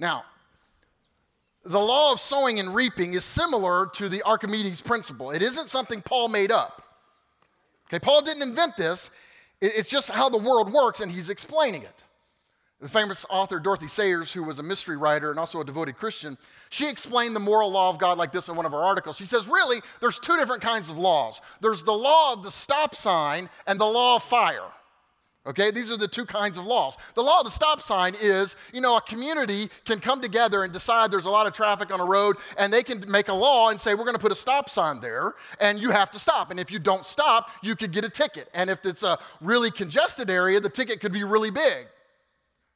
Now, the law of sowing and reaping is similar to the Archimedes principle. It isn't something Paul made up. Okay, Paul didn't invent this, it's just how the world works, and he's explaining it. The famous author Dorothy Sayers, who was a mystery writer and also a devoted Christian, she explained the moral law of God like this in one of her articles. She says, really, there's two different kinds of laws there's the law of the stop sign and the law of fire. Okay, these are the two kinds of laws. The law of the stop sign is, you know, a community can come together and decide there's a lot of traffic on a road, and they can make a law and say, we're going to put a stop sign there, and you have to stop. And if you don't stop, you could get a ticket. And if it's a really congested area, the ticket could be really big.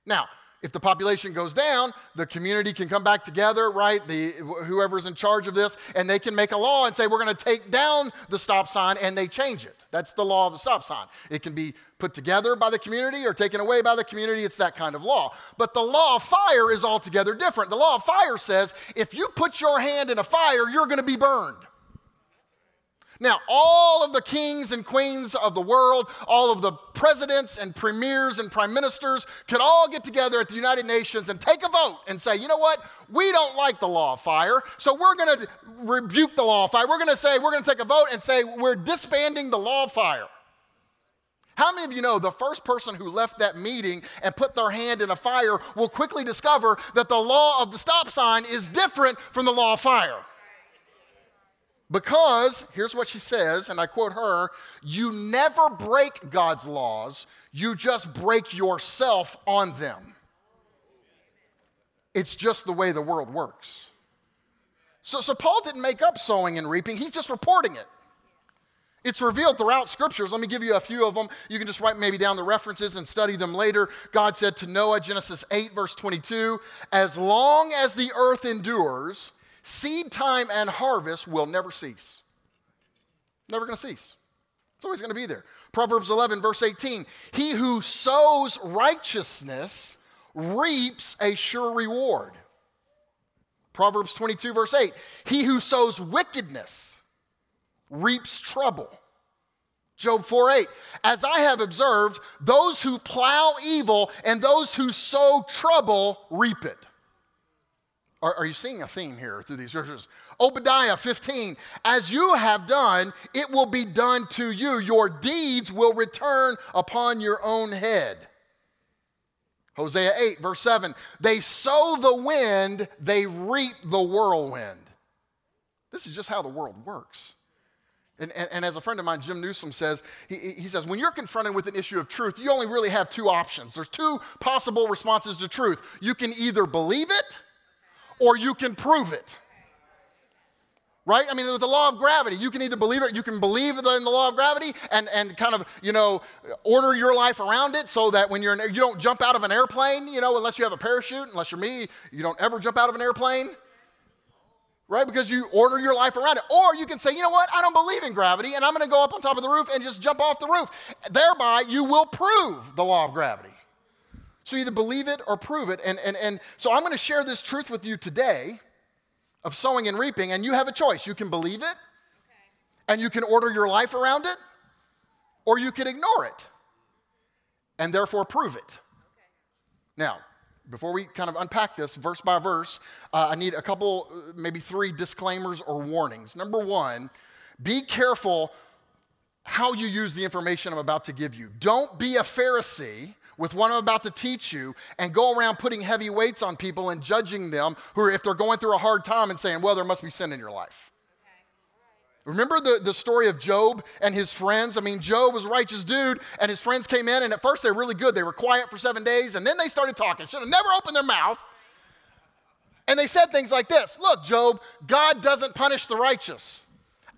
Now, if the population goes down, the community can come back together, right? The, whoever's in charge of this, and they can make a law and say, we're going to take down the stop sign, and they change it. That's the law of the stop sign. It can be put together by the community or taken away by the community. It's that kind of law. But the law of fire is altogether different. The law of fire says if you put your hand in a fire, you're going to be burned. Now, all of the kings and queens of the world, all of the presidents and premiers and prime ministers could all get together at the United Nations and take a vote and say, you know what? We don't like the law of fire, so we're going to rebuke the law of fire. We're going to say, we're going to take a vote and say, we're disbanding the law of fire. How many of you know the first person who left that meeting and put their hand in a fire will quickly discover that the law of the stop sign is different from the law of fire? Because, here's what she says, and I quote her you never break God's laws, you just break yourself on them. It's just the way the world works. So, so Paul didn't make up sowing and reaping, he's just reporting it. It's revealed throughout scriptures. Let me give you a few of them. You can just write maybe down the references and study them later. God said to Noah, Genesis 8, verse 22, As long as the earth endures, Seed time and harvest will never cease. Never going to cease. It's always going to be there. Proverbs 11, verse 18 He who sows righteousness reaps a sure reward. Proverbs 22, verse 8 He who sows wickedness reaps trouble. Job 4 8, as I have observed, those who plow evil and those who sow trouble reap it. Are, are, you seeing a theme here through these verses? Obadiah 15, as you have done, it will be done to you. Your deeds will return upon your own head. Hosea 8, verse 7, they sow the wind, they reap the whirlwind. This is just how the world works. And, and, and, as a friend of mine, Jim Newsom says, he, he says, when you're confronted with an issue of truth, you only really have two options. There's two possible responses to truth. You can either believe it or you can prove it. Right? I mean, with the law of gravity, you can either believe it, you can believe in the law of gravity and, and kind of, you know, order your life around it so that when you're in, you don't jump out of an airplane, you know, unless you have a parachute, unless you're me, you don't ever jump out of an airplane. Right? Because you order your life around it. Or you can say, you know what? I don't believe in gravity and I'm going to go up on top of the roof and just jump off the roof. Thereby, you will prove the law of gravity. So either believe it or prove it. And, and, and so I'm going to share this truth with you today of sowing and reaping, and you have a choice. You can believe it, okay. and you can order your life around it, or you can ignore it and therefore prove it. Okay. Now, before we kind of unpack this verse by verse, uh, I need a couple, uh, maybe three disclaimers or warnings. Number one, be careful how you use the information I'm about to give you. Don't be a Pharisee with what I'm about to teach you and go around putting heavy weights on people and judging them who are, if they're going through a hard time and saying, well, there must be sin in your life. Remember the, the story of Job and his friends? I mean, Job was a righteous dude, and his friends came in, and at first they were really good. They were quiet for seven days, and then they started talking. Should have never opened their mouth. And they said things like this Look, Job, God doesn't punish the righteous.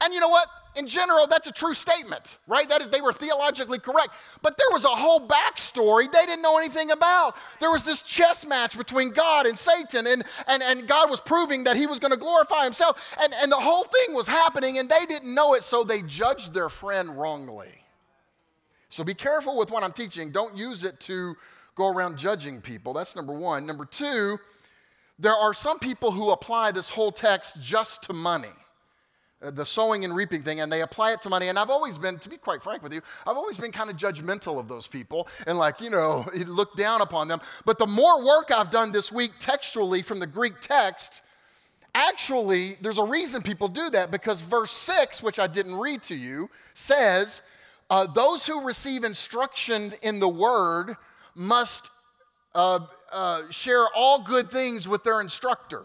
And you know what? In general, that's a true statement, right? That is, they were theologically correct. But there was a whole backstory they didn't know anything about. There was this chess match between God and Satan, and, and, and God was proving that he was going to glorify himself. And, and the whole thing was happening, and they didn't know it, so they judged their friend wrongly. So be careful with what I'm teaching. Don't use it to go around judging people. That's number one. Number two, there are some people who apply this whole text just to money. Uh, the sowing and reaping thing, and they apply it to money. And I've always been, to be quite frank with you, I've always been kind of judgmental of those people and like, you know, look down upon them. But the more work I've done this week textually from the Greek text, actually, there's a reason people do that because verse 6, which I didn't read to you, says, uh, Those who receive instruction in the word must uh, uh, share all good things with their instructor.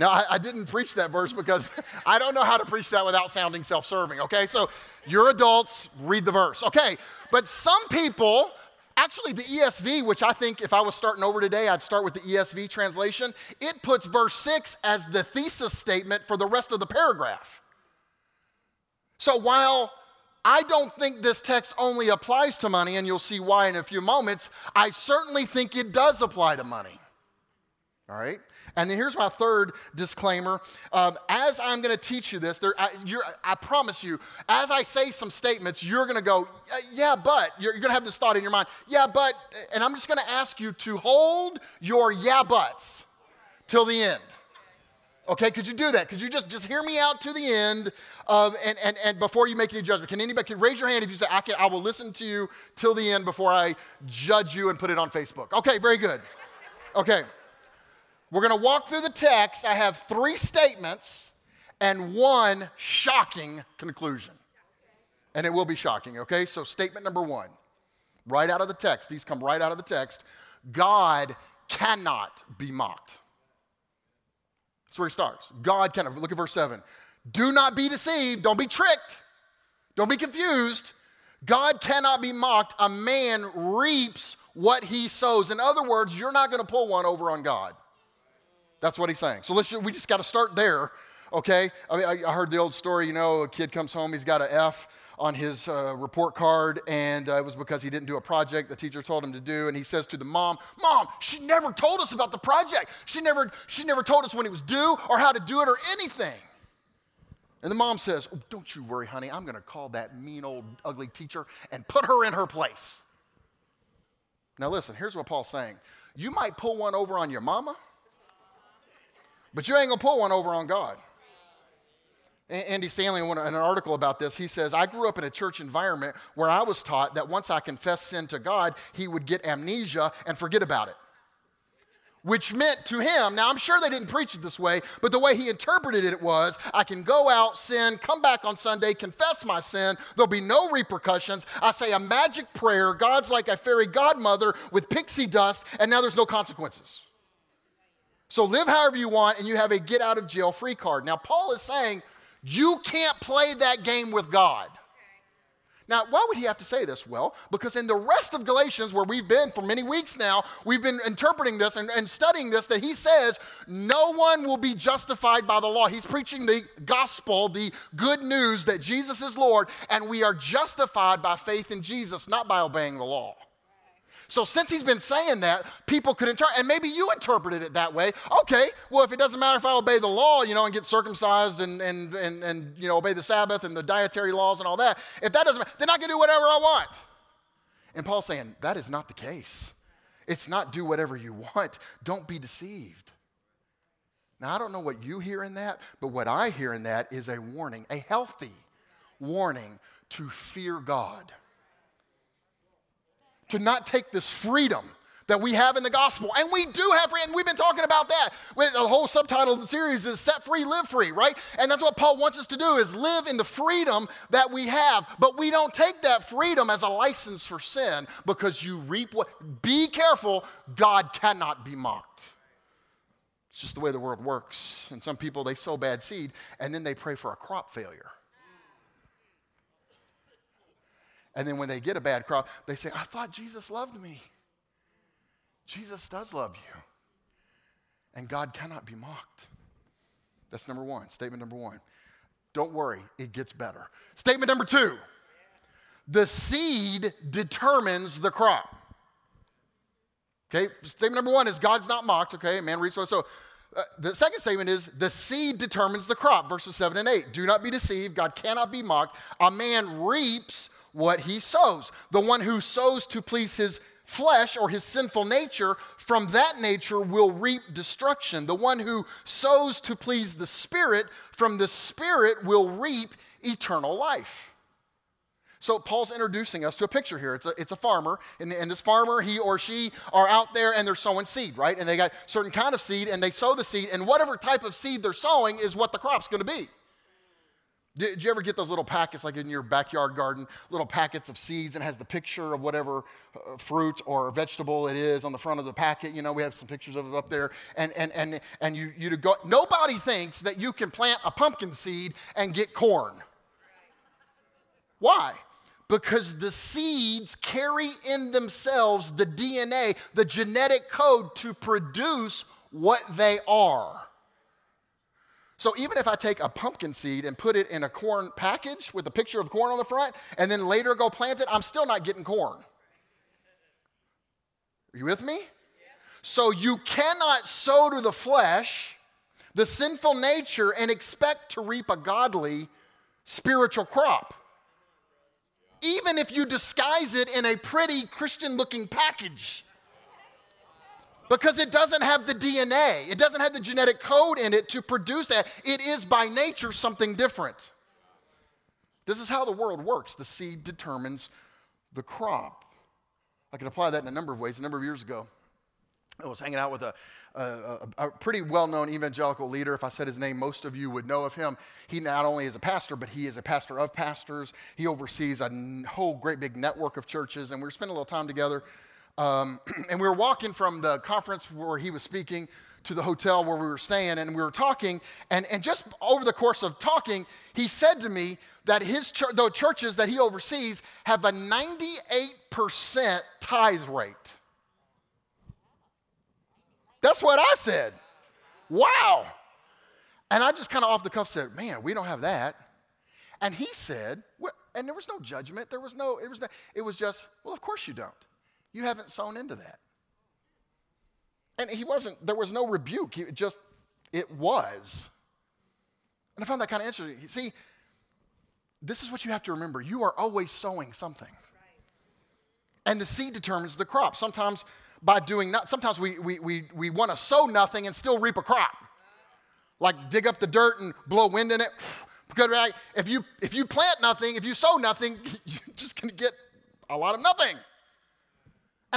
Now, I, I, didn't preach that verse because I don't know how to preach that without sounding self serving, okay? So, you're adults, read the verse, okay? But some people, actually, the ESV, which I think if I was starting over today, I'd start with the ESV translation, it puts verse 6 as the thesis statement for the rest of the paragraph. So, while I don't think this text only applies to money, and you'll see why in a few moments, I certainly think it does apply to money. All right? And then here's my third disclaimer. Uh, as I'm going to teach you this, there, I, I, promise you, as I say some statements, you're going to go, yeah, but. You're, you're going to have this thought in your mind, yeah, but. And I'm just going to ask you to hold your yeah, buts till the end. Okay, could you do that? Could you just, just hear me out to the end of, and, and, and before you make any judgment? Can anybody can raise your hand if you say, I, can, I will listen to you till the end before I judge you and put it on Facebook? Okay, very good. Okay. We're going to walk through the text. I have three statements and one shocking conclusion. And it will be shocking, okay? So, statement number one, right out of the text, these come right out of the text God cannot be mocked. That's where he starts. God cannot. Look at verse 7. Do not be deceived. Don't be tricked. Don't be confused. God cannot be mocked. A man reaps what he sows. In other words, you're not going to pull one over on God. That's what he's saying. So let's we just got to start there, okay? I, mean, I, heard the old story, you know, a kid comes home, he's got an F on his uh, report card, and uh, it was because he didn't do a project the teacher told him to do. And he says to the mom, "Mom, she never told us about the project. She never, she never told us when it was due or how to do it or anything." And the mom says, oh, "Don't you worry, honey. I'm going to call that mean old ugly teacher and put her in her place." Now listen, here's what Paul's saying: You might pull one over on your mama but you ain't gonna pull one over on God. Andy Stanley, in an article about this, he says, I grew up in a church environment where I was taught that once I confessed sin to God, he would get amnesia and forget about it. Which meant to him, now I'm sure they didn't preach it this way, but the way he interpreted it was I can go out, sin, come back on Sunday, confess my sin, there'll be no repercussions. I say a magic prayer, God's like a fairy godmother with pixie dust, and now there's no consequences. So live however you want, and you have a get out of jail free card. Now, Paul is saying you can't play that game with God. Now, why would he have to say this? Well, because in the rest of Galatians, where we've been for many weeks now, we've been interpreting this and, and, studying this, that he says no one will be justified by the law. He's preaching the gospel, the good news that Jesus is Lord, and we are justified by faith in Jesus, not by obeying the law. So since he's been saying that, people could interpret, and maybe you interpreted it that way. Okay, well, if it doesn't matter if I obey the law, you know, and get circumcised and, and, and, and you know, obey the Sabbath and the dietary laws and all that, if that doesn't matter, then I can do whatever I want. And Paul's saying, that is not the case. It's not do whatever you want. Don't be deceived. Now, I don't know what you hear in that, but what I hear in that is a warning, a healthy warning to fear God to not take this freedom that we have in the gospel. And we do have freedom. We've been talking about that. With The whole subtitle of the series is Set Free, Live Free, right? And that's what Paul wants us to do is live in the freedom that we have. But we don't take that freedom as a license for sin because you reap what. Be careful, God cannot be mocked. It's just the way the world works. And some people, they sow bad seed and then they pray for a crop failure. And then when they get a bad crop, they say, I thought Jesus loved me. Jesus does love you. And God cannot be mocked. That's number one, statement number one. Don't worry, it gets better. Statement number two the seed determines the crop. Okay, statement number one is God's not mocked. Okay, man reaps what so. Uh, the second statement is the seed determines the crop, verses 7 and 8. Do not be deceived. God cannot be mocked. A man reaps what he sows. The one who sows to please his flesh or his sinful nature, from that nature will reap destruction. The one who sows to please the Spirit, from the Spirit will reap eternal life. So Paul's introducing us to a picture here. It's a, it's a farmer, and, and this farmer, he or she, are out there and they're sowing seed, right? And they got certain kind of seed, and they sow the seed, and whatever type of seed they're sowing is what the crop's going to be. Did, did, you ever get those little packets, like in your backyard garden, little packets of seeds, and has the picture of whatever uh, fruit or vegetable it is on the front of the packet? You know, we have some pictures of it up there, and and and and you you go. Nobody thinks that you can plant a pumpkin seed and get corn. Why? because the seeds carry in themselves the DNA, the genetic code to produce what they are. So even if I take a pumpkin seed and put it in a corn package with a picture of corn on the front and then later go plant it, I'm still not getting corn. Are you with me? So you cannot sow to the flesh the sinful nature and expect to reap a godly spiritual crop even if you disguise it in a pretty Christian looking package. Because it doesn't have the DNA, it doesn't have the genetic code in it to produce that. It is by nature something different. This is how the world works the seed determines the crop. I can apply that in a number of ways. A number of years ago, I was hanging out with a, a, a pretty well known evangelical leader. If I said his name, most of you would know of him. He not only is a pastor, but he is a pastor of pastors. He oversees a whole great big network of churches, and we were spending a little time together. Um, and we were walking from the conference where he was speaking to the hotel where we were staying, and we were talking. And, and just over the course of talking, he said to me that his ch- the churches that he oversees have a 98% tithe rate. That's what I said. Wow. And I just kind of off the cuff said, man, we don't have that. And he said, and there was no judgment. There was no, it was, no, it was just, well, of course you don't. You haven't sown into that. And he wasn't, there was no rebuke. He just, it was. And I found that kind of interesting. You See, this is what you have to remember. You are always sowing something. And the seed determines the crop. Sometimes by doing not. Sometimes we, we, we, we want to sow nothing and still reap a crop. Like dig up the dirt and blow wind in it. If you, if you plant nothing, if you sow nothing, you're just going to get a lot of nothing.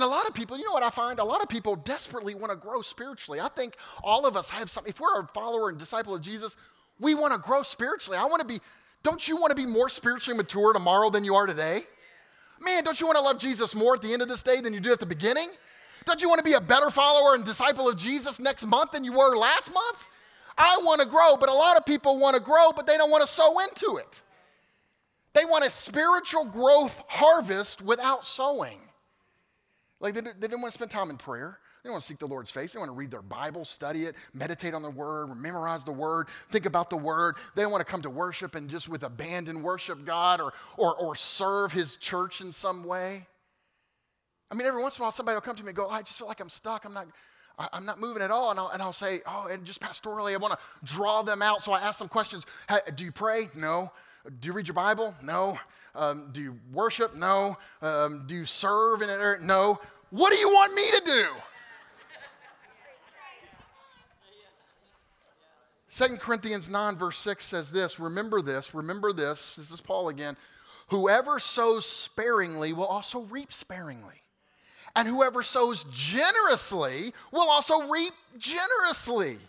And a lot of people, you know what I find? A lot of people desperately want to grow spiritually. I think all of us have something. If we're a follower and disciple of Jesus, we want to grow spiritually. I want to be, don't you want to be more spiritually mature tomorrow than you are today? Man, don't you want to love Jesus more at the end of this day than you did at the beginning? Don't you want to be a better follower and disciple of Jesus next month than you were last month? I want to grow, but a lot of people want to grow, but they don't want to sow into it. They want a spiritual growth harvest without sowing. Like they, they didn't want to spend time in prayer. They don't want to seek the Lord's face. They want to read their Bible, study it, meditate on the Word, memorize the Word, think about the Word. They don't want to come to worship and just with abandon worship God or, or, or serve His church in some way. I mean, every once in a while, somebody will come to me and go, I just feel like I'm stuck. I'm not, I'm not moving at all. And I'll, and I'll say, oh, and just pastorally, I want to draw them out. So I ask them questions. Hey, do you pray? No. Do you read your Bible? No. Um, do you worship? No. Um, do you serve in it? No. What do you want me to do? 2 Corinthians 9, verse 6 says this Remember this, remember this. This is Paul again. Whoever sows sparingly will also reap sparingly. And whoever sows generously will also reap generously.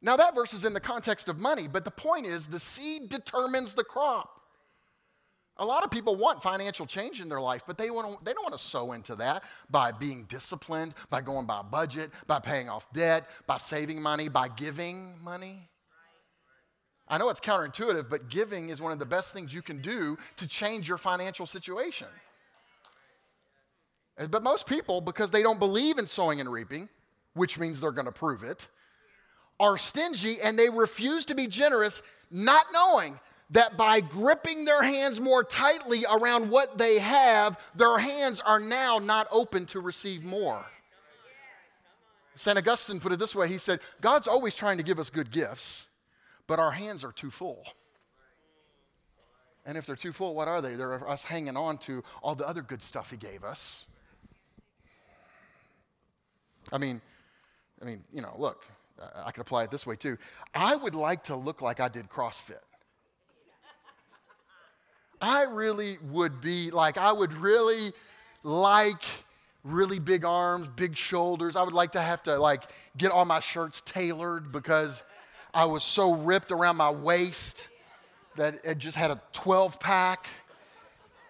Now, that verse is in the context of money, but the point is the seed determines the crop. A lot of people want financial change in their life, but they, want to, they don't want to sow into that by being disciplined, by going by budget, by paying off debt, by saving money, by giving money. I know it's counterintuitive, but giving is one of the best things you can do to change your financial situation. But most people, because they don't believe in sowing and reaping, which means they're going to prove it, are stingy and they refuse to be generous, not knowing that by gripping their hands more tightly around what they have, their hands are now not open to receive more. St. Augustine put it this way he said, God's always trying to give us good gifts, but our hands are too full. And if they're too full, what are they? They're us hanging on to all the other good stuff He gave us I mean, I mean, you know, look, I could apply it this way too. I would like to look like I did CrossFit. I really would be like, I would really like really big arms, big shoulders. I would like to have to like get all my shirts tailored because I was so ripped around my waist that it just had a 12 pack.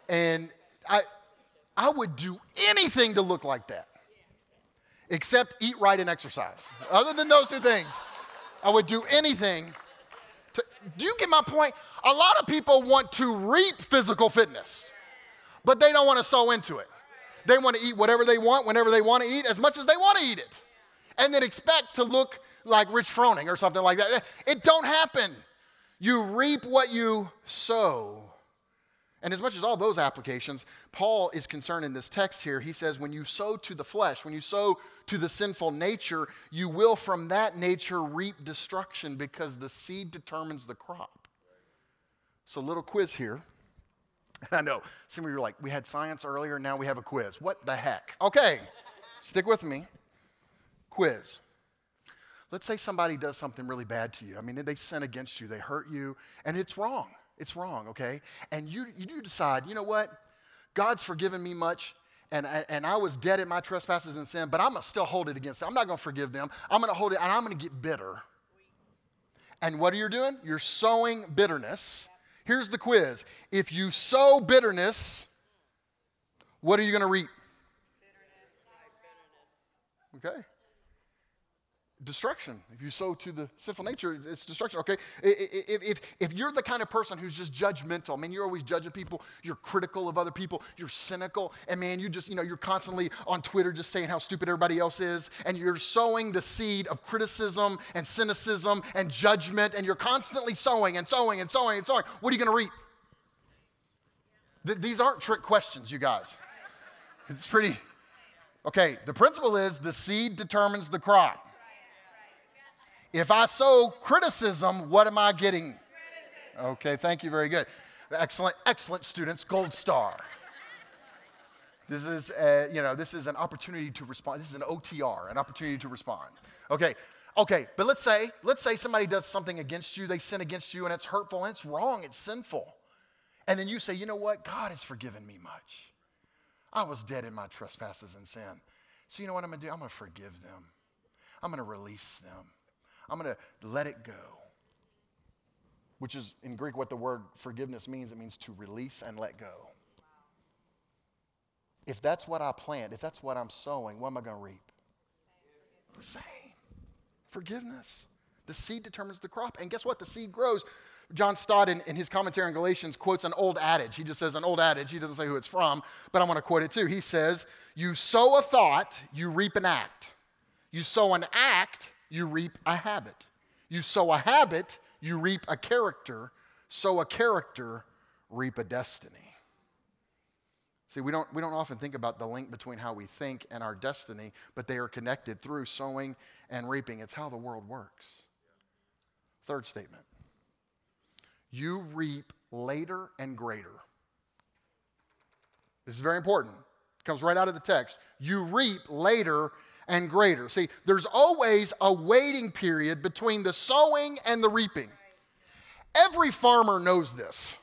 And I, I would do anything to look like that except eat right and exercise. Other than those two things, I would do anything. To, do you get my point? A lot of people want to reap physical fitness, but they don't want to sow into it. They want to eat whatever they want, whenever they want to eat, as much as they want to eat it, and then expect to look like Rich Froning or something like that. It don't happen. You reap what you sow. And as much as all those applications, Paul is concerned in this text here. He says, when you sow to the flesh, when you sow to the sinful nature, you will from that nature reap destruction because the seed determines the crop. So, little quiz here. And I know some of you are like, we had science earlier, now we have a quiz. What the heck? Okay, stick with me. Quiz. Let's say somebody does something really bad to you. I mean, they sin against you, they hurt you, and it's wrong. It's wrong, okay? And you, you decide, you know what? God's forgiven me much, and, and I was dead in my trespasses and sin, but I'm going to still hold it against them. I'm not going to forgive them. I'm going to hold it, and I'm going to get bitter. And what are you doing? You're sowing bitterness. Here's the quiz if you sow bitterness, what are you going to reap? Bitterness. Okay destruction. If you sow to the sinful nature, it's destruction, okay? If, if, if you're the kind of person who's just judgmental, I mean, you're always judging people, you're critical of other people, you're cynical, and man, you just, you know, you're constantly on Twitter just saying how stupid everybody else is, and you're sowing the seed of criticism and cynicism and judgment, and you're constantly sowing and sowing and sowing and sowing, what are you going to reap? Th- these aren't trick questions, you guys. It's pretty. Okay, the principle is the seed determines the crop. If I sow criticism, what am I getting? Okay, thank you. Very good. Excellent, excellent students. Gold star. This is, a, you know, this is an opportunity to respond. This is an OTR, an opportunity to respond. Okay, okay, but let's say, let's say somebody does something against you, they sin against you, and it's hurtful and it's wrong, it's sinful. And then you say, you know what? God has forgiven me much. I was dead in my trespasses and sin. So you know what I'm gonna do? I'm gonna forgive them. I'm gonna release them. I'm going to let it go. Which is in Greek what the word forgiveness means. It means to release and let go. If that's what I plant, if that's what I'm sowing, what am I going to reap? The same. Forgiveness. The seed determines the crop. And guess what? The seed grows. John Stott, in, in, his commentary on Galatians, quotes an old adage. He just says an old adage. He doesn't say who it's from, but I want to quote it too. He says, You sow a thought, you reap an act. You sow an act, you reap a habit. You sow a habit, you reap a character. Sow a character, reap a destiny. See, we don't, we don't often think about the link between how we think and our destiny, but they are connected through sowing and reaping. It's how the world works. Third statement you reap later and greater. This is very important. It comes right out of the text. You reap later and greater. See, there's always a waiting period between the sowing and the reaping. Every farmer knows this.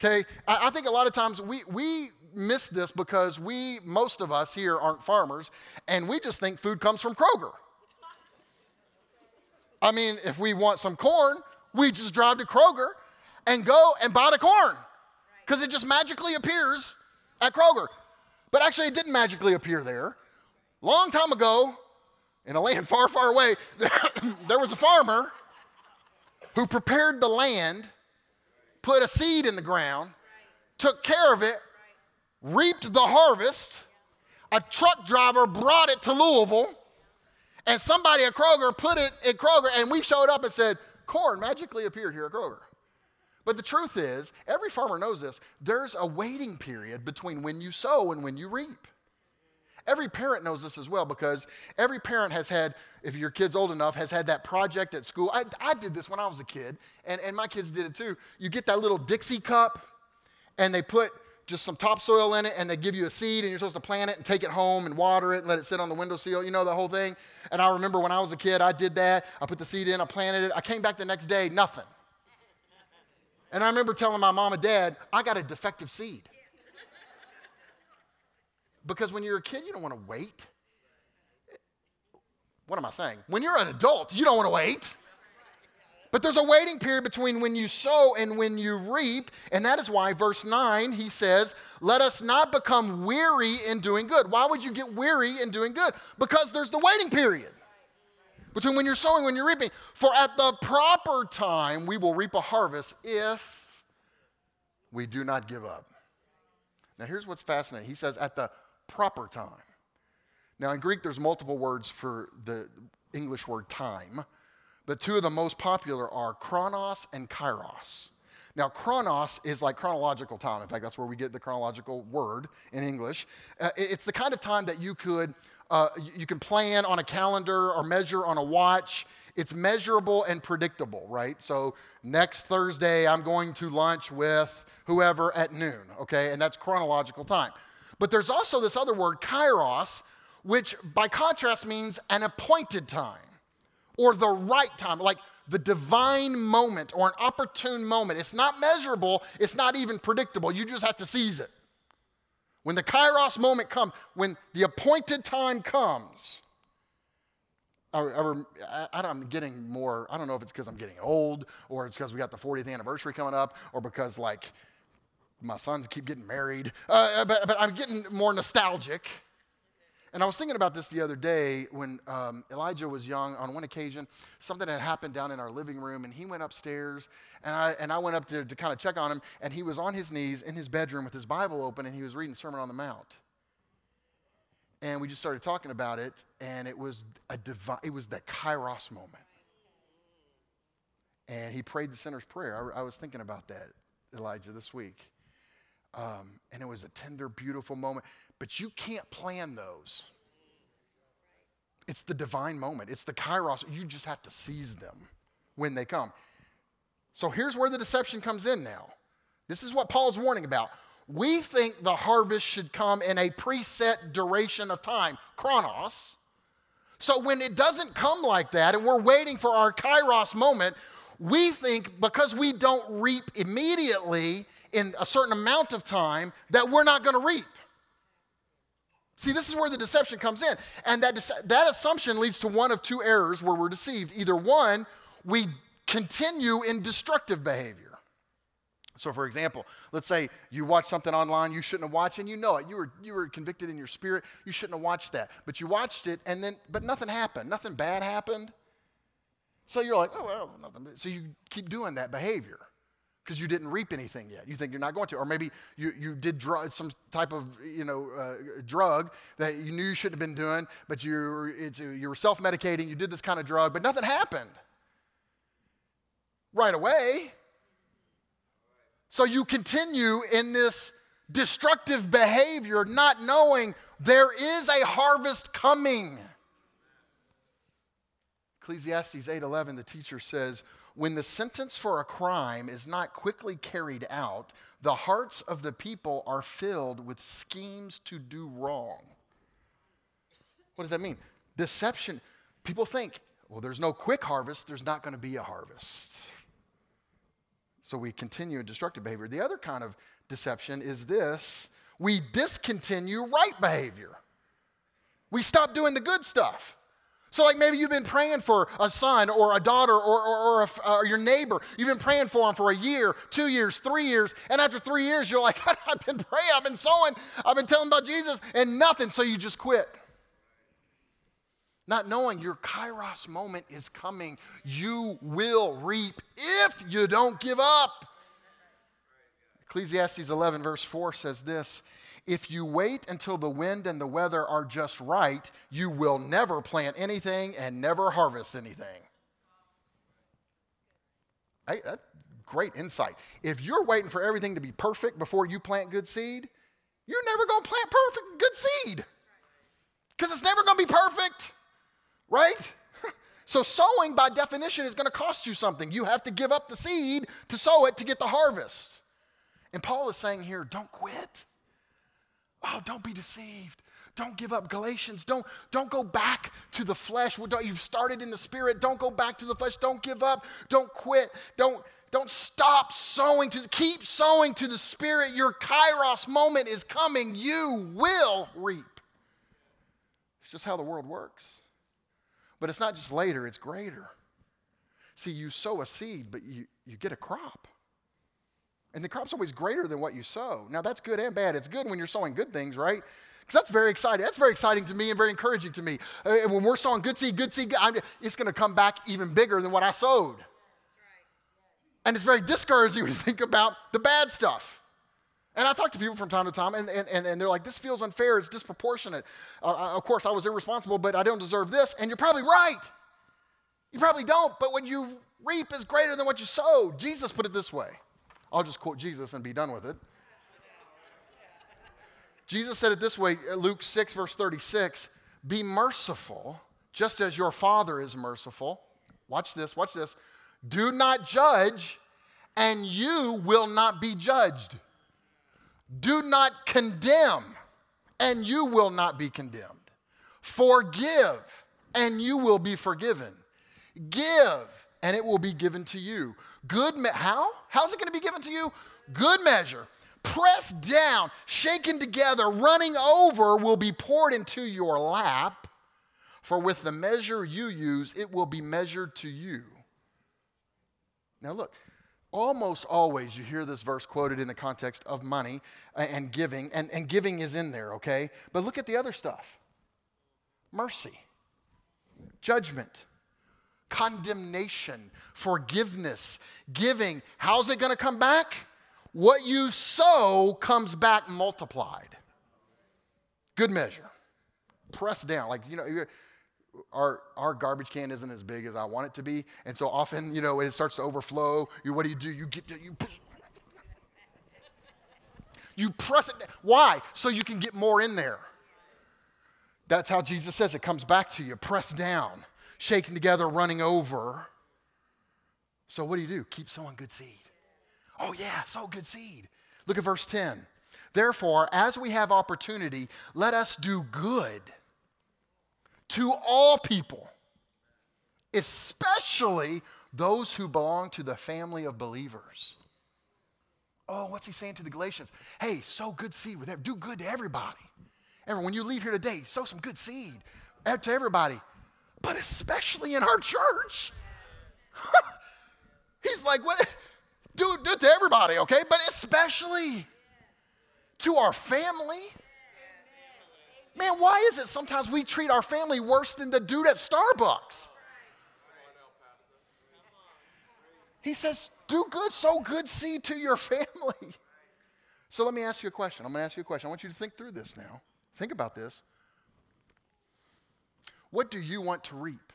Okay? I, I think a lot of times we, we miss this because we, most of us here, aren't farmers, and we just think food comes from Kroger. I mean, if we want some corn, we just drive to Kroger and go and buy the corn because it just magically appears at Kroger. But actually, it didn't magically appear there. Long time ago, in a land far, far away, there was a farmer who prepared the land, put a seed in the ground, took care of it, reaped the harvest. A truck driver brought it to Louisville, and somebody at Kroger put it at Kroger, and we showed up and said, Corn magically appeared here at Kroger. But the truth is, every farmer knows this there's a waiting period between when you sow and when you reap. Every parent knows this as well because every parent has had, if your kid's old enough, has had that project at school. I, I did this when I was a kid, and, and my kids did it too. You get that little Dixie cup, and they put just some topsoil in it and they give you a seed and you're supposed to plant it and take it home and water it and let it sit on the windowsill. You know the whole thing? And I remember when I was a kid, I did that. I put the seed in, I planted it. I came back the next day, nothing. And I remember telling my mom and dad, I got a defective seed. Because when you're a kid, you don't want to wait. What am I saying? When you're an adult, you don't want to wait. But there's a waiting period between when you sow and when you reap. And that is why, verse 9, he says, Let us not become weary in doing good. Why would you get weary in doing good? Because there's the waiting period between when you're sowing when you're reaping. For at the proper time, we will reap a harvest if we do not give up. Now, here's what's fascinating. He says, At the proper time. Now, in Greek, there's multiple words for the English word time. but two of the most popular are chronos and kairos. Now, chronos is like chronological time. In fact, that's where we get the chronological word in English. Uh, it's the kind of time that you could uh, you can plan on a calendar or measure on a watch. It's measurable and predictable, right? So next Thursday, I'm going to lunch with whoever at noon, okay? And that's chronological time. But there's also this other word, kairos, which by contrast means an appointed time or the right time, like the divine moment or an opportune moment. It's not measurable, it's not even predictable. You just have to seize it. When the kairos moment comes, when the appointed time comes, I, am getting more, I don't know if it's because I'm getting old or it's because we got the 40th anniversary coming up or because like my sons keep getting married, uh, but, but I'm getting more nostalgic. And I was thinking about this the other day when um, Elijah was young. On one occasion, something had happened down in our living room, and he went upstairs, and I, and I went up to, to kind of check on him, and he was on his knees in his bedroom with his Bible open, and he was reading Sermon on the Mount. And we just started talking about it, and it was a divine, it was the Kairos moment. And he prayed the sinner's prayer. I, I was thinking about that, Elijah, this week. Um, and it was a tender, beautiful moment. But you can't plan those. It's the divine moment, it's the kairos. You just have to seize them when they come. So here's where the deception comes in now. This is what Paul's warning about. We think the harvest should come in a preset duration of time, chronos. So when it doesn't come like that and we're waiting for our kairos moment, we think because we don't reap immediately in a certain amount of time that we're not going to reap. See, this is where the deception comes in. And that, that assumption leads to one of two errors where we're deceived. Either one, we continue in destructive behavior. So, for example, let's say you watch something online you shouldn't have watched, and you know it. You were, you were convicted in your spirit. You shouldn't have watched that. But you watched it, and then, but nothing happened. Nothing bad happened. So you're like, oh, well, nothing. So you keep doing that behavior because you didn't reap anything yet. You think you're not going to. Or maybe you, you did dr- some type of you know, uh, drug that you knew you shouldn't have been doing, but you you were self medicating, you did this kind of drug, but nothing happened right away. So you continue in this destructive behavior, not knowing there is a harvest coming. Ecclesiastes 8:11 the teacher says when the sentence for a crime is not quickly carried out, the hearts of the people are filled with schemes to do wrong. What does that mean? Deception. People think, well, there's no quick harvest, there's not going to be a harvest. So we continue in destructive behavior. The other kind of deception is this we discontinue right behavior. We stop doing the good stuff. So, like maybe you've been praying for a son or a daughter or, or, or, a, or, uh, your neighbor. You've been praying for them for a year, two years, three years. And after three years, you're like, I've been praying, I've been sowing, I've been telling about Jesus, and nothing. So you just quit. Not knowing your kairos moment is coming. You will reap if you don't give up. Ecclesiastes 11, verse 4 says this if you wait until the wind and the weather are just right, you will never plant anything and never harvest anything. Hey, that's great insight. If you're waiting for everything to be perfect before you plant good seed, you're never going to plant perfect good seed because it's never going to be perfect, right? so, sowing by definition is going to cost you something. You have to give up the seed to sow it to get the harvest. And Paul is saying here, don't quit. Oh, don't be deceived. Don't give up. Galatians, don't, don't go back to the flesh. You've started in the spirit. Don't go back to the flesh. Don't give up. Don't quit. Don't, don't stop sowing to keep sowing to the spirit. Your kairos moment is coming. You will reap. It's just how the world works. But it's not just later, it's greater. See, you sow a seed, but you, you get a crop. And the crop's always greater than what you sow. Now, that's good and bad. It's good when you're sowing good things, right? Because that's very exciting. That's very exciting to me and very encouraging to me. Uh, when we're sowing good seed, good seed, I'm, it's going to come back even bigger than what I sowed. And it's very discouraging when you think about the bad stuff. And I talk to people from time to time, and, and, and they're like, this feels unfair, it's disproportionate. Uh, uh, of course, I was irresponsible, but I don't deserve this. And you're probably right. You probably don't, but what you reap is greater than what you sow. Jesus put it this way I'll just quote Jesus and be done with it. Jesus said it this way uh, Luke 6, verse 36 Be merciful, just as your Father is merciful. Watch this, watch this. Do not judge, and you will not be judged. Do not condemn, and you will not be condemned. Forgive, and you will be forgiven. Give, and it will be given to you. Good, me- how? How's it going to be given to you? Good measure, pressed down, shaken together, running over, will be poured into your lap. For with the measure you use, it will be measured to you. Now, look, almost always you hear this verse quoted in the context of money and giving, and, and giving is in there, okay? But look at the other stuff mercy, judgment, condemnation, forgiveness, giving. How's it going to come back? What you sow comes back multiplied. Good measure. Press down. Like, you know, our, our garbage can isn't as big as I want it to be. And so often, you know, it starts to overflow. You, what do you do? You get, you, you press it. Why? So you can get more in there. That's how Jesus says it comes back to you, Press down shaken together, running over. So, what do you do? Keep sowing good seed. Oh, yeah, sow good seed. Look at verse 10. Therefore, as we have opportunity, let us do good to all people, especially those who belong to the family of believers. Oh, what's he saying to the Galatians? Hey, sow good seed with them. Do good to everybody. Everyone, when you leave here today, sow some good seed to everybody but especially in our church. He's like, what? Do, do it to everybody, okay? But especially to our family. Man, why is it sometimes we treat our family worse than the dude at Starbucks? He says, do good, sow good seed to your family. So let me ask you a question. I'm going to ask you a question. I want you to think through this now. Think about this. What do you want to reap?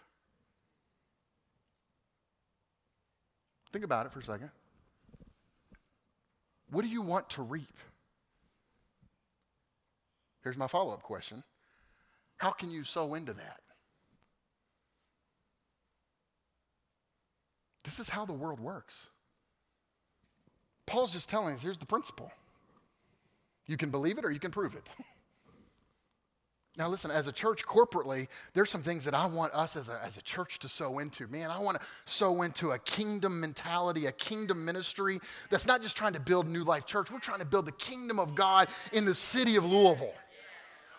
Think about it for a second. What do you want to reap? Here's my follow up question How can you sow into that? This is how the world works. Paul's just telling us here's the principle. You can believe it or you can prove it. Now, listen, as a church corporately, there's some things that I want us as a, as a church to sow into. Man, I want to sow into a kingdom mentality, a kingdom ministry that's not just trying to build New Life Church. We're trying to build the kingdom of God in the city of Louisville.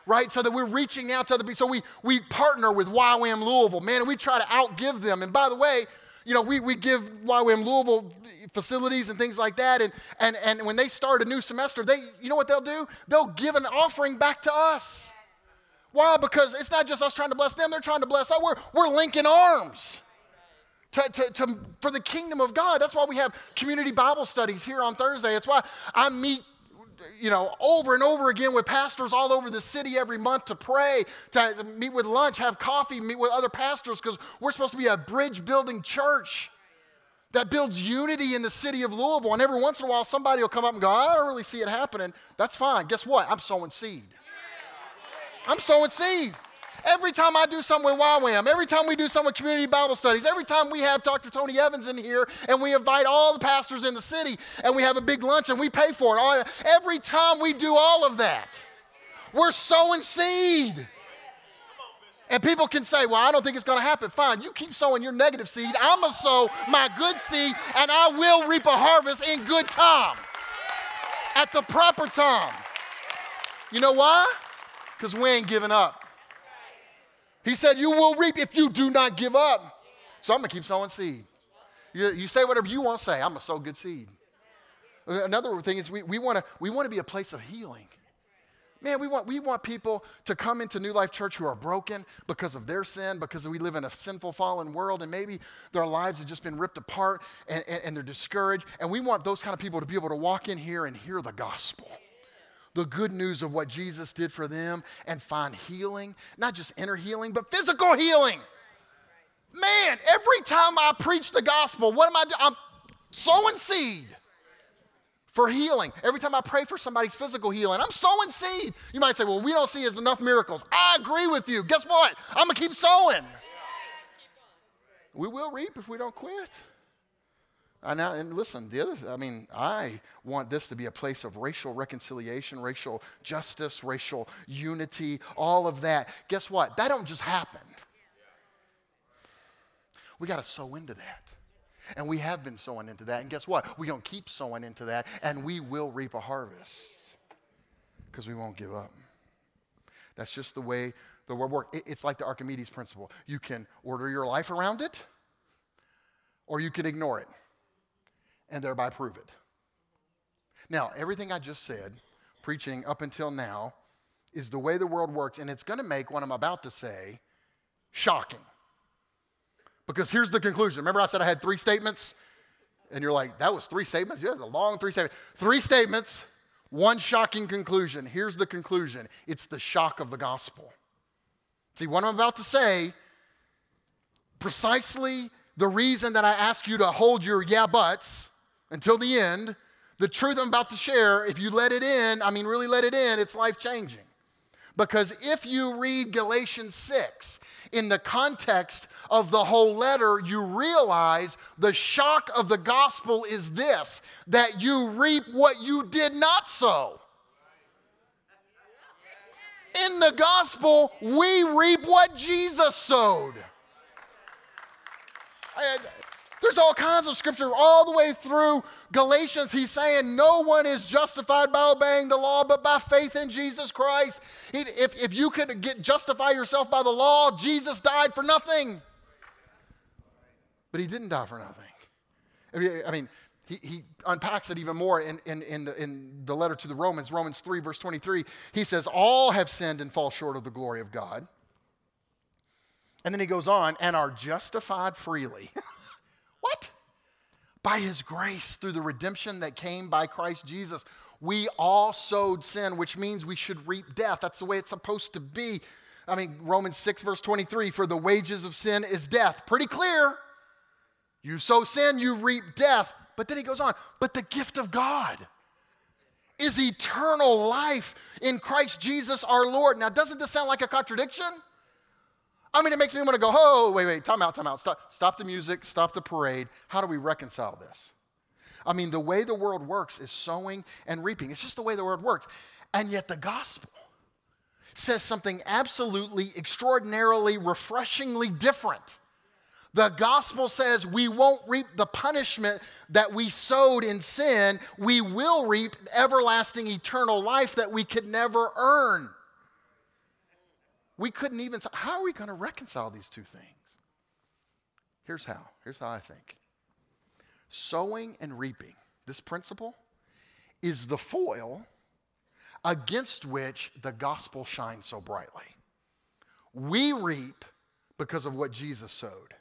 Right? So that we're reaching out to other people. So we, we partner with YWAM Louisville, man, and we try to outgive them. And by the way, you know, we, we give YWAM Louisville facilities and things like that. And, and, and when they start a new semester, they, you know what they'll do? They'll give an offering back to us. Why? Because it's not just us trying to bless them, they're trying to bless us. We're, we're linking arms. To, to, to, for the kingdom of God. That's why we have community Bible studies here on Thursday. It's why I meet you know, over and over again with pastors all over the city every month to pray, to meet with lunch, have coffee, meet with other pastors, because we're supposed to be a bridge building church that builds unity in the city of Louisville. And every once in a while, somebody will come up and go, I don't really see it happening. That's fine. Guess what? I'm sowing seed. I'm sowing seed. Every time I do something with YWAM, every time we do something with community Bible studies, every time we have Dr. Tony Evans in here and we invite all the pastors in the city and we have a big lunch and we pay for it, every time we do all of that, we're sowing seed. And people can say, Well, I don't think it's going to happen. Fine, you keep sowing your negative seed. I'm going to sow my good seed, and I will reap a harvest in good time, at the proper time. You know why? Because we ain't giving up. He said, You will reap if you do not give up. So I'm going to keep sowing seed. You, you say whatever you want to say, I'm going to sow good seed. Uh, another thing is, we, we want to we wanna be a place of healing. Man, we want, we want people to come into New Life Church who are broken because of their sin, because we live in a sinful, fallen world, and maybe their lives have just been ripped apart and, and, and they're discouraged. And we want those kind of people to be able to walk in here and hear the gospel the good news of what Jesus did for them and find healing, not just inner healing, but physical healing. Man, every time I preach the gospel, what am I doing? I'm sowing seed for healing. Every time I pray for somebody's physical healing, I'm sowing seed. You might say, well, we don't see as enough miracles. I agree with you. Guess what? I'm going to keep sowing. We will reap if we don't quit. And, now, and listen, the other, I mean, I want this to be a place of racial reconciliation, racial justice, racial unity, all of that. Guess what? That don't just happen. We got to sow into that. And we have been sowing into that. And guess what? We're going to keep sowing into that, and we will reap a harvest because we won't give up. That's just the way the world works. It's like the Archimedes principle. You can order your life around it, or you can ignore it and thereby prove it. Now, everything I just said, preaching up until now, is the way the world works, and it's going to make what I'm about to say shocking. Because here's the conclusion. Remember, I said I had three statements? And you're like, that was three statements? Yeah, a long three statements. Three statements, one shocking conclusion. Here's the conclusion it's the shock of the gospel. See, what I'm about to say, precisely the reason that I ask you to hold your yeah buts until the end. The truth I'm about to share, if you let it in, I mean, really let it in, it's life changing. Because if you read Galatians 6 in the context of the whole letter, you realize the shock of the gospel is this that you reap what you did not sow. In the gospel, we reap what Jesus sowed. There's all kinds of scripture all the way through Galatians. He's saying no one is justified by obeying the law, but by faith in Jesus Christ. If, if you could get justify yourself by the law, Jesus died for nothing. But he didn't die for nothing. I mean, he, he unpacks it even more in, in, in, the, in the letter to the Romans, Romans 3, verse 23. He says, All have sinned and fall short of the glory of God. And then he goes on, and are justified freely. What? By his grace through the redemption that came by Christ Jesus. We all sowed sin, which means we should reap death. That's the way it's supposed to be. I mean, Romans 6, verse 23 for the wages of sin is death. Pretty clear. You sow sin, you reap death. But then he goes on, but the gift of God is eternal life in Christ Jesus our Lord. Now, doesn't this sound like a contradiction? I mean, it makes me want to go, oh, wait, wait, time out, time out. Stop, stop the music, stop the parade. How do we reconcile this? I mean, the way the world works is sowing and reaping. It's just the way the world works. And yet the gospel says something absolutely, extraordinarily, refreshingly different. The gospel says we won't reap the punishment that we sowed in sin. We will reap everlasting eternal life that we could never earn. We couldn't even, how are we going to reconcile these two things? Here's how. Here's how I think. Sowing and reaping, this principle, is the foil against which the gospel shines so brightly. We reap because of what Jesus sowed.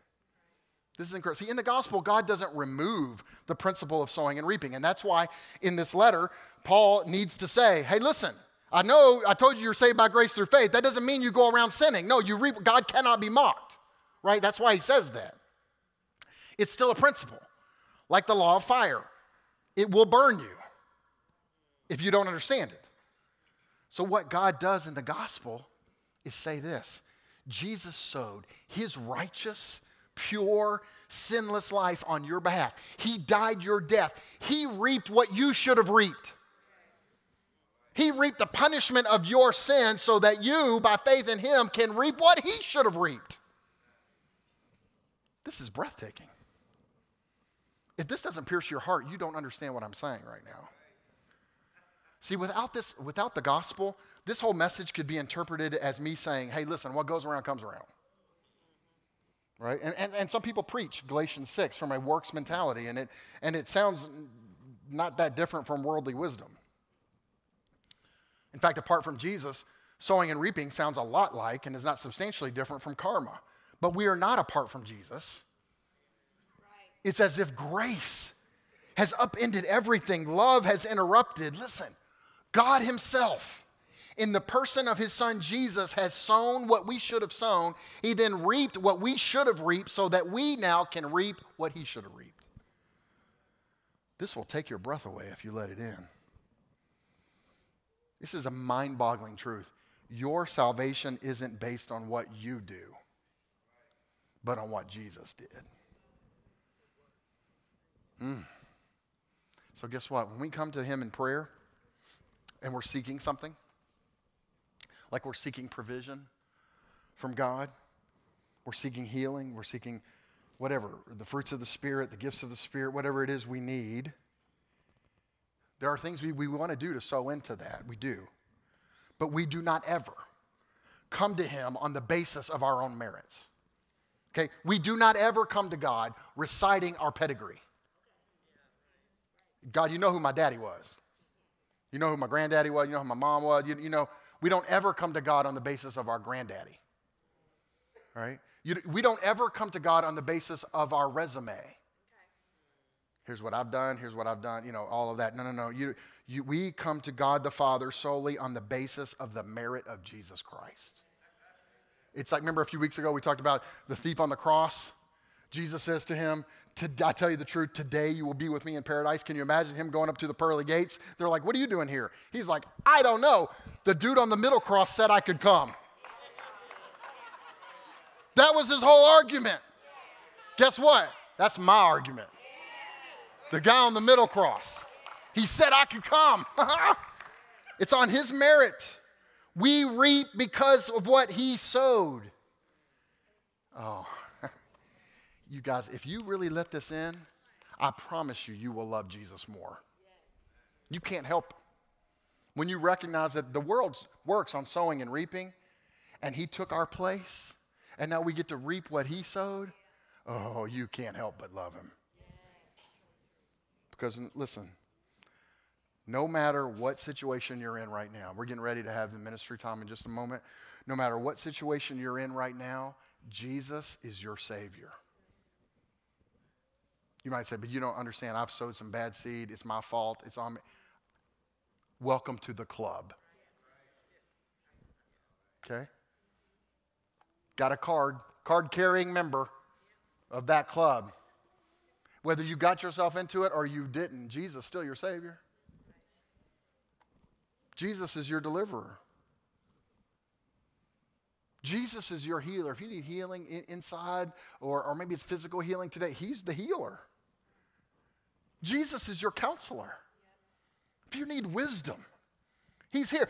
This is incredible. See, in the gospel, God doesn't remove the principle of sowing and reaping. And that's why in this letter, Paul needs to say, hey, listen, I know I told you you're saved by grace through faith. That doesn't mean you go around sinning. No, you reap, God cannot be mocked, right? That's why he says that. It's still a principle, like the law of fire. It will burn you if you don't understand it. So, what God does in the gospel is say this Jesus sowed his righteous, pure, sinless life on your behalf. He died your death. He reaped what you should have reaped. He reaped the punishment of your sin so that you, by faith in him, can reap what he should have reaped. This is breathtaking. If this doesn't pierce your heart, you don't understand what I'm saying right now. See, without this, without the gospel, this whole message could be interpreted as me saying, hey, listen, what goes around comes around. Right? And, and, and some people preach Galatians 6 from a works mentality, and it, and it sounds not that different from worldly wisdom. In fact, apart from Jesus, sowing and reaping sounds a lot like and is not substantially different from karma. But we are not apart from Jesus. It's as if grace has upended everything, love has interrupted. Listen, God Himself, in the person of His Son Jesus, has sown what we should have sown. He then reaped what we should have reaped so that we now can reap what He should have reaped. This will take your breath away if you let it in. This is a mind boggling truth. Your salvation isn't based on what you do, but on what Jesus did. Mm. So, guess what? When we come to Him in prayer, and we're seeking something, like we're seeking provision from God, we're seeking healing, we're seeking whatever, the fruits of the Spirit, the gifts of the Spirit, whatever it is we need. There are things we, we want to do to sow into that. We do. But we do not ever come to Him on the basis of our own merits. Okay? We do not ever come to God reciting our pedigree. God, you know who my daddy was. You know who my granddaddy was. You know who my mom was. You, you know, we don't ever come to God on the basis of our granddaddy. Right? You, we don't ever come to God on the basis of our resume. Here's what I've done. Here's what I've done. You know, all of that. No, no, no. You, you, we come to God the Father solely on the basis of the merit of Jesus Christ. It's like, remember a few weeks ago we talked about the thief on the cross? Jesus says to him, I tell you the truth, today you will be with me in paradise. Can you imagine him going up to the pearly gates? They're like, What are you doing here? He's like, I don't know. The dude on the middle cross said I could come. That was his whole argument. Guess what? That's my argument. The guy on the middle cross. He said I could come. it's on his merit. We reap because of what he sowed. Oh you guys, if you really let this in, I promise you, you will love Jesus more. You can't help. When you recognize that the world works on sowing and reaping, and He took our place, and now we get to reap what He sowed, oh, you can't help but love Him. Because, listen, no matter what situation you're in right now, we're getting ready to have the ministry time in just a moment. No matter what situation you're in right now, Jesus is your Savior. You might say, but you don't understand. I've sowed some bad seed. It's my fault. It's on me. Welcome to the club. Okay? Got a card, card carrying member of that club. Whether you got yourself into it or you didn't, Jesus still your Savior. Jesus is your deliverer. Jesus is your healer. If you need healing inside or, or maybe it's physical healing today, He's the healer. Jesus is your counselor. If you need wisdom, He's here.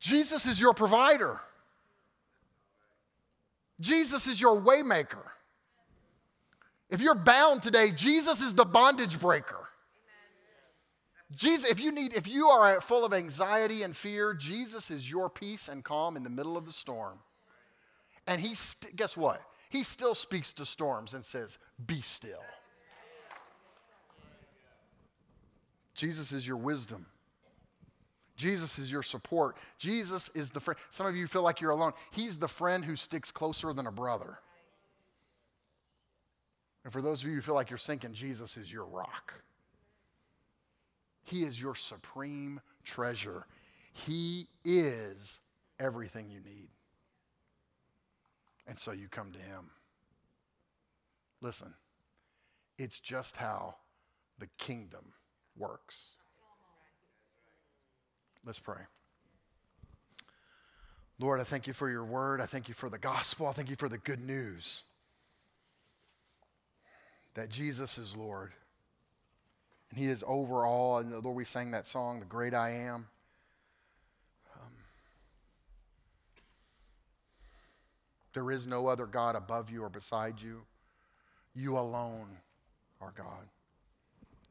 Jesus is your provider. Jesus is your waymaker. If you're bound today, Jesus is the bondage breaker. Jesus, if you need, if you are full of anxiety and fear, Jesus is your peace and calm in the middle of the storm. And he, st- guess what? He still speaks to storms and says, "Be still." Jesus is your wisdom. Jesus is your support. Jesus is the friend. Some of you feel like you're alone. He's the friend who sticks closer than a brother. And for those of you who feel like you're sinking, Jesus is your rock. He is your supreme treasure. He is everything you need. And so you come to Him. Listen, it's just how the kingdom works. Let's pray. Lord, I thank you for your word. I thank you for the gospel. I thank you for the good news that Jesus is Lord. And he is over all. And Lord, we sang that song, The Great I Am. Um, there is no other God above you or beside you. You alone are God.